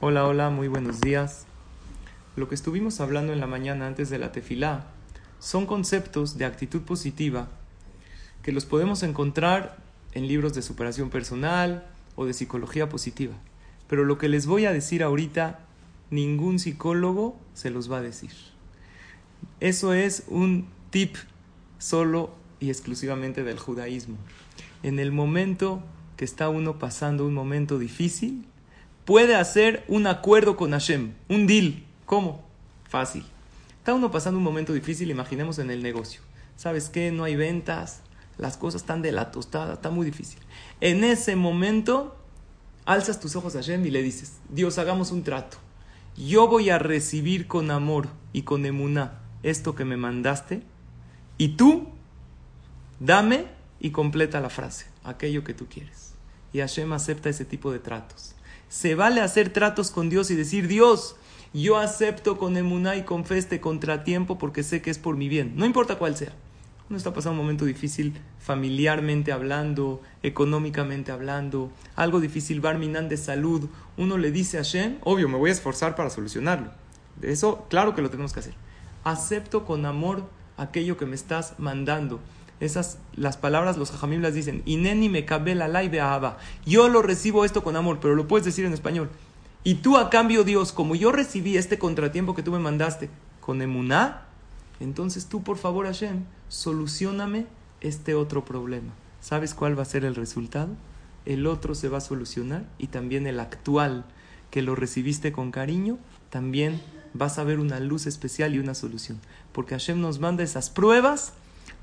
Hola, hola, muy buenos días. Lo que estuvimos hablando en la mañana antes de la tefilá son conceptos de actitud positiva que los podemos encontrar en libros de superación personal o de psicología positiva. Pero lo que les voy a decir ahorita, ningún psicólogo se los va a decir. Eso es un tip solo y exclusivamente del judaísmo. En el momento que está uno pasando un momento difícil, puede hacer un acuerdo con Hashem, un deal. ¿Cómo? Fácil. Está uno pasando un momento difícil, imaginemos en el negocio. ¿Sabes qué? No hay ventas, las cosas están de la tostada, está muy difícil. En ese momento, alzas tus ojos a Hashem y le dices, Dios, hagamos un trato. Yo voy a recibir con amor y con emuná esto que me mandaste y tú dame y completa la frase, aquello que tú quieres. Y Hashem acepta ese tipo de tratos. Se vale hacer tratos con Dios y decir, Dios, yo acepto con emuná y con fe este contratiempo porque sé que es por mi bien, no importa cuál sea. Uno está pasando un momento difícil familiarmente hablando, económicamente hablando, algo difícil, barminan de salud. Uno le dice a Hashem, obvio, me voy a esforzar para solucionarlo. De eso, claro que lo tenemos que hacer. Acepto con amor aquello que me estás mandando. Esas, las palabras, los jajamim las dicen, Ineni me la laive ahaba. Yo lo recibo esto con amor, pero lo puedes decir en español. Y tú a cambio, Dios, como yo recibí este contratiempo que tú me mandaste con emuná, entonces tú, por favor, Hashem, solucioname este otro problema. ¿Sabes cuál va a ser el resultado? El otro se va a solucionar y también el actual, que lo recibiste con cariño, también vas a ver una luz especial y una solución. Porque Hashem nos manda esas pruebas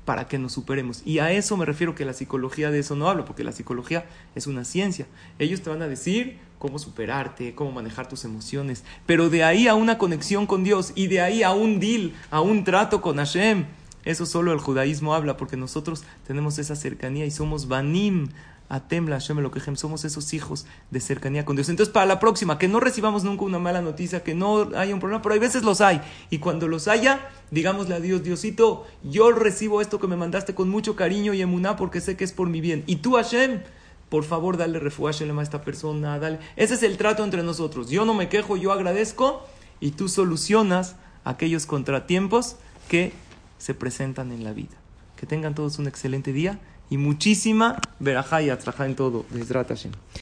para que nos superemos. Y a eso me refiero que la psicología de eso no habla, porque la psicología es una ciencia. Ellos te van a decir cómo superarte, cómo manejar tus emociones, pero de ahí a una conexión con Dios y de ahí a un deal, a un trato con Hashem. Eso solo el judaísmo habla, porque nosotros tenemos esa cercanía y somos banim, Atembla Hashem lo que somos esos hijos de cercanía con Dios. Entonces, para la próxima, que no recibamos nunca una mala noticia, que no haya un problema, pero hay veces los hay. Y cuando los haya, digámosle a Dios, Diosito, yo recibo esto que me mandaste con mucho cariño y emuná porque sé que es por mi bien. Y tú, Hashem, por favor, dale refugio a esta persona, dale. Ese es el trato entre nosotros. Yo no me quejo, yo agradezco y tú solucionas aquellos contratiempos que se presentan en la vida. Que tengan todos un excelente día y muchísima verajá y atraja en todo. Hashem.